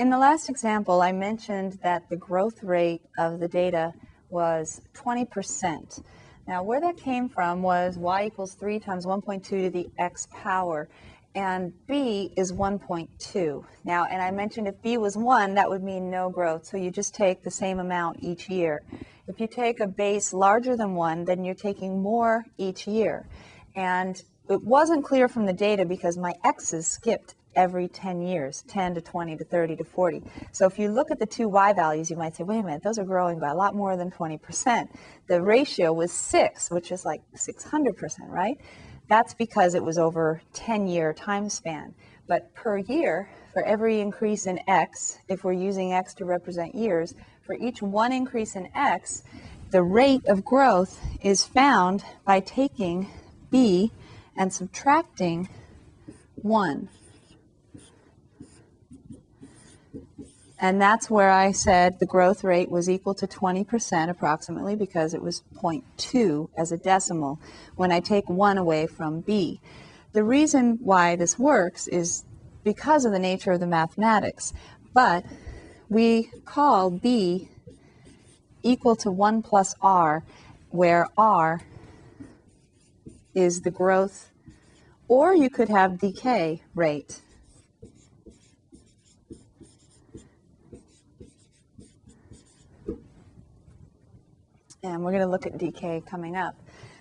in the last example, I mentioned that the growth rate of the data was 20%. Now, where that came from was y equals 3 times 1.2 to the x power, and b is 1.2. Now, and I mentioned if b was 1, that would mean no growth, so you just take the same amount each year. If you take a base larger than 1, then you're taking more each year. And it wasn't clear from the data because my x's skipped every 10 years 10 to 20 to 30 to 40 so if you look at the two y values you might say wait a minute those are growing by a lot more than 20% the ratio was 6 which is like 600% right? That's because it was over 10 year time span. But per year for every increase in x if we're using x to represent years for each one increase in x the rate of growth is found by taking b and subtracting 1. And that's where I said the growth rate was equal to 20% approximately because it was 0.2 as a decimal when I take 1 away from b. The reason why this works is because of the nature of the mathematics, but we call b equal to 1 plus r, where r is the growth, or you could have decay rate. And we're going to look at decay coming up.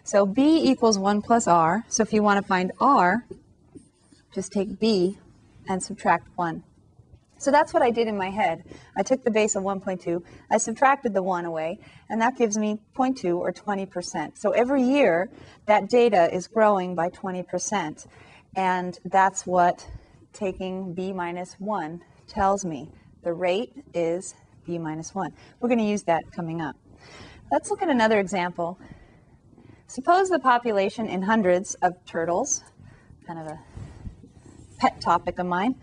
So B equals 1 plus R. So if you want to find R, just take B and subtract 1. So that's what I did in my head. I took the base of 1.2, I subtracted the 1 away, and that gives me 0.2 or 20%. So every year, that data is growing by 20%. And that's what taking b minus 1 tells me. The rate is b minus 1. We're going to use that coming up. Let's look at another example. Suppose the population in hundreds of turtles, kind of a pet topic of mine,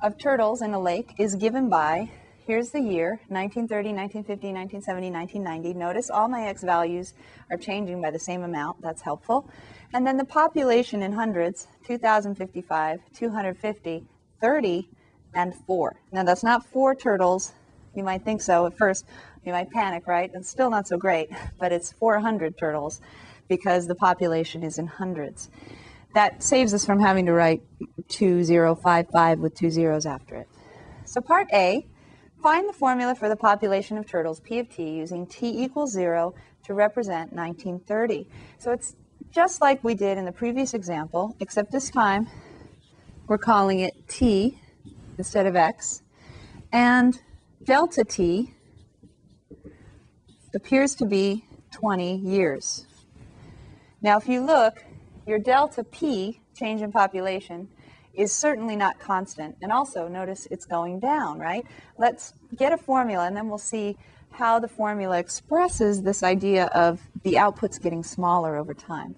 of turtles in a lake is given by, here's the year, 1930, 1950, 1970, 1990. Notice all my x values are changing by the same amount. That's helpful. And then the population in hundreds, 2055, 250, 30, and 4. Now that's not four turtles. You might think so at first. You might panic, right? It's still not so great, but it's 400 turtles because the population is in hundreds that saves us from having to write 2055 with two zeros after it. So part A, find the formula for the population of turtles, P of t, using t equals zero to represent 1930. So it's just like we did in the previous example, except this time we're calling it t instead of x. And delta t appears to be 20 years. Now, if you look, your delta P, change in population, is certainly not constant. And also, notice it's going down, right? Let's get a formula, and then we'll see how the formula expresses this idea of the outputs getting smaller over time.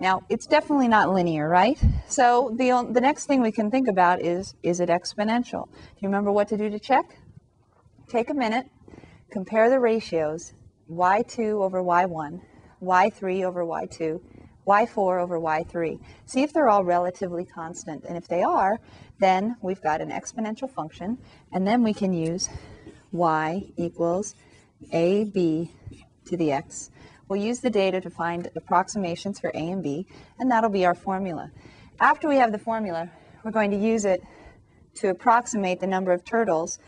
Now, it's definitely not linear, right? So the, the next thing we can think about is, is it exponential? Do you remember what to do to check? Take a minute, compare the ratios, y2 over y1, y3 over y2, y4 over y3. See if they're all relatively constant. And if they are, then we've got an exponential function. And then we can use y equals ab to the x. We'll use the data to find approximations for a and b, and that'll be our formula. After we have the formula, we're going to use it to approximate the number of turtles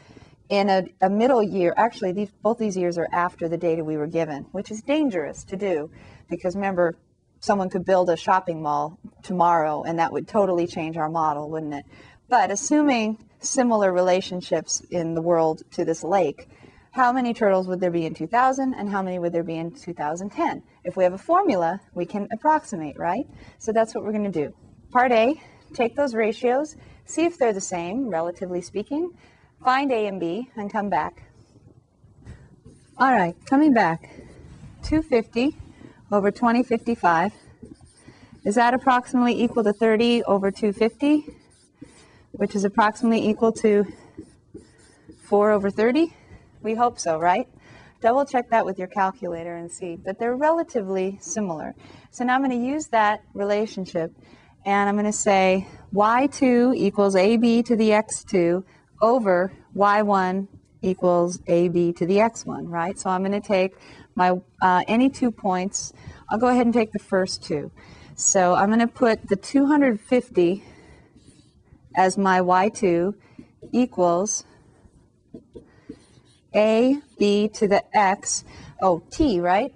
in a, a middle year. Actually, these, both these years are after the data we were given, which is dangerous to do because remember, someone could build a shopping mall tomorrow and that would totally change our model, wouldn't it? But assuming similar relationships in the world to this lake, how many turtles would there be in 2000 and how many would there be in 2010? If we have a formula, we can approximate, right? So that's what we're going to do. Part A, take those ratios, see if they're the same, relatively speaking, find A and B, and come back. All right, coming back. 250 over 2055. Is that approximately equal to 30 over 250, which is approximately equal to 4 over 30? We hope so, right? Double check that with your calculator and see, but they're relatively similar. So now I'm going to use that relationship and I'm going to say y2 equals ab to the x2 over y1 equals ab to the x1, right? So I'm going to take my uh, any two points. I'll go ahead and take the first two. So I'm going to put the 250 as my y2 equals a b to the x. Oh, t, right?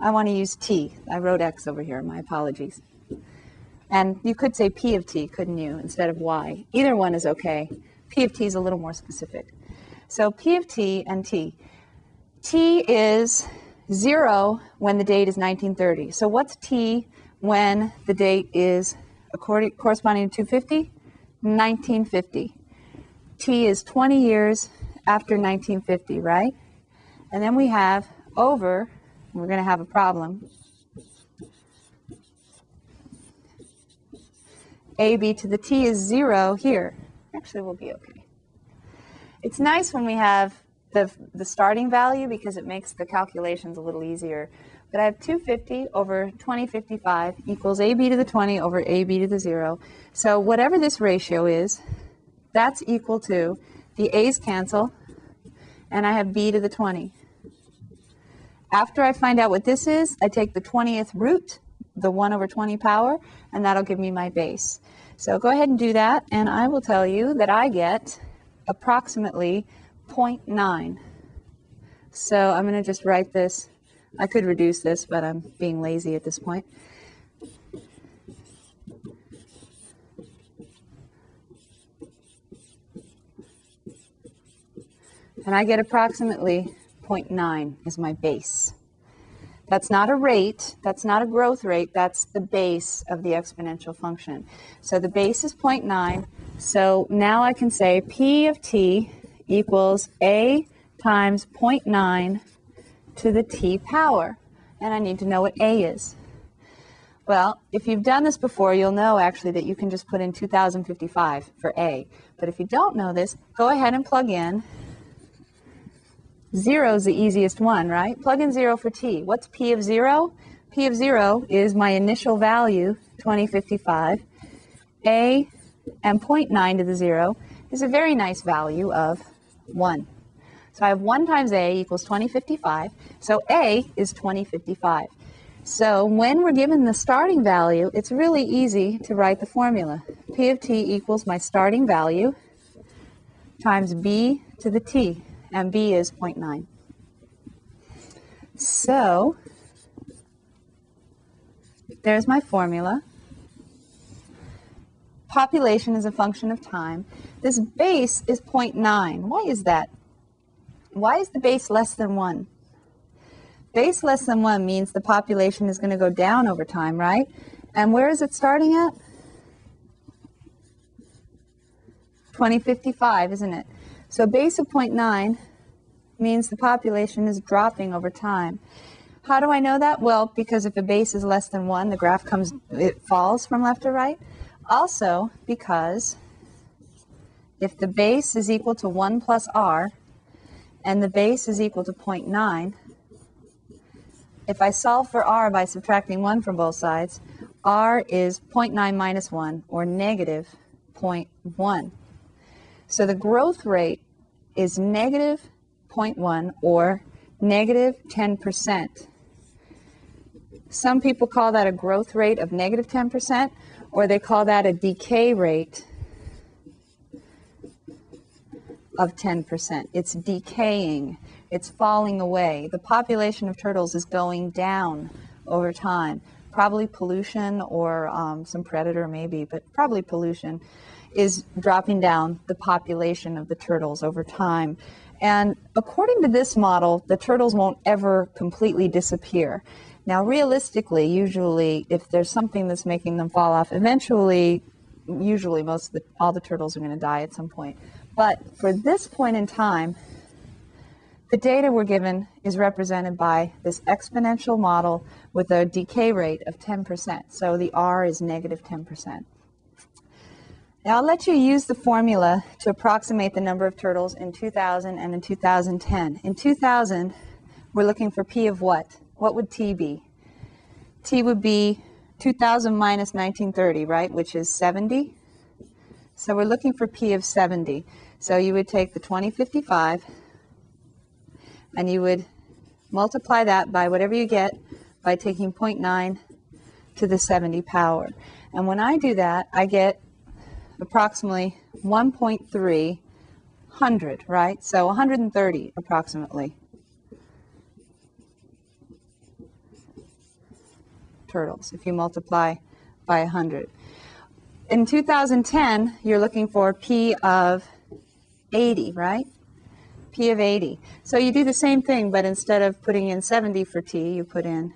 I want to use t. I wrote x over here. My apologies. And you could say p of t, couldn't you, instead of y? Either one is okay. P of t is a little more specific. So p of t and t. t is 0 when the date is 1930. So what's t when the date is according, corresponding to 250? 1950. T is 20 years after 1950, right? And then we have over, we're going to have a problem. AB to the T is zero here. Actually, we'll be okay. It's nice when we have the, the starting value because it makes the calculations a little easier. But I have 250 over 2055 equals AB to the 20 over AB to the 0. So whatever this ratio is, that's equal to the A's cancel, and I have B to the 20. After I find out what this is, I take the 20th root, the 1 over 20 power, and that'll give me my base. So go ahead and do that, and I will tell you that I get approximately 0.9. So I'm going to just write this. I could reduce this, but I'm being lazy at this point. And I get approximately 0.9 as my base. That's not a rate, that's not a growth rate, that's the base of the exponential function. So the base is 0.9. So now I can say P of t equals a times 0.9 to the t power. And I need to know what a is. Well, if you've done this before, you'll know actually that you can just put in 2055 for a. But if you don't know this, go ahead and plug in. Zero is the easiest one, right? Plug in zero for t. What's p of zero? p of zero is my initial value, 2055. a and 0.9 to the zero is a very nice value of 1. So I have 1 times A equals 2055. So A is 2055. So when we're given the starting value, it's really easy to write the formula. P of t equals my starting value times B to the t, and B is 0.9. So there's my formula. Population is a function of time. This base is 0.9. Why is that? Why is the base less than 1? Base less than 1 means the population is going to go down over time, right? And where is it starting at? 2055, isn't it? So a base of 0.9 means the population is dropping over time. How do I know that? Well, because if a base is less than 1, the graph comes, it falls from left to right. Also, because if the base is equal to 1 plus r, and the base is equal to 0.9, if I solve for r by subtracting 1 from both sides, r is 0.9 minus 1, or negative 0.1. So the growth rate is negative 0.1, or negative 10%. Some people call that a growth rate of negative 10%, or they call that a decay rate of 10%. It's decaying, it's falling away. The population of turtles is going down over time. Probably pollution or um, some predator, maybe, but probably pollution is dropping down the population of the turtles over time. And according to this model, the turtles won't ever completely disappear. Now, realistically, usually, if there's something that's making them fall off, eventually, usually, most of the, all the turtles are going to die at some point. But for this point in time, the data we're given is represented by this exponential model with a decay rate of 10%. So the R is negative 10%. Now I'll let you use the formula to approximate the number of turtles in 2000 and in 2010. In 2000, we're looking for P of what? What would T be? T would be 2000 minus 1930, right, which is 70. So we're looking for P of 70. So you would take the 2055 and you would multiply that by whatever you get by taking 0.9 to the 70 power. And when I do that, I get approximately 1.3 hundred, right? So 130 approximately turtles if you multiply by 100. In 2010, you're looking for P of 80, right? P of 80. So you do the same thing, but instead of putting in 70 for T, you put in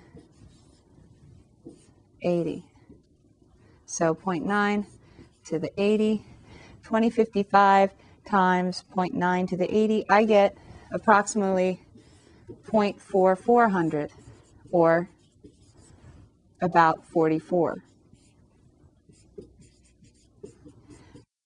80. So 0.9 to the 80, 2055 times 0.9 to the 80, I get approximately 0.4400 or about 44.